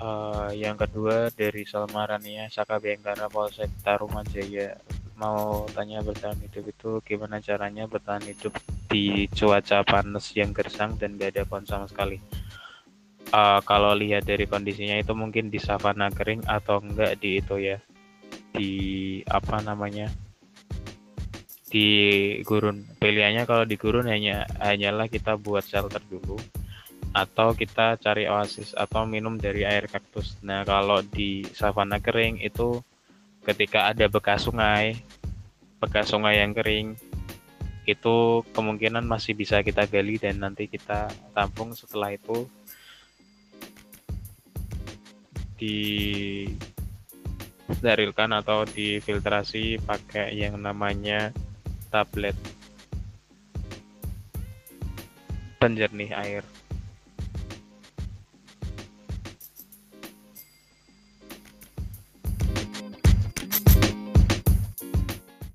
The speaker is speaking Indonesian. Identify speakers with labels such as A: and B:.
A: Uh, yang kedua dari Salmarania Saka Bengkara Polsek Tarumajaya. Mau tanya bertahan hidup itu gimana caranya bertahan hidup di cuaca panas yang gersang dan gak ada pohon sama sekali? Uh, kalau lihat dari kondisinya itu mungkin di savana kering atau enggak di itu ya di apa namanya di gurun. Pilihannya kalau di gurun hanya hanyalah kita buat shelter dulu atau kita cari oasis atau minum dari air kaktus. Nah kalau di savana kering itu ketika ada bekas sungai bekas sungai yang kering itu kemungkinan masih bisa kita gali dan nanti kita tampung. Setelah itu di sterilkan atau difiltrasi pakai yang namanya tablet penjernih air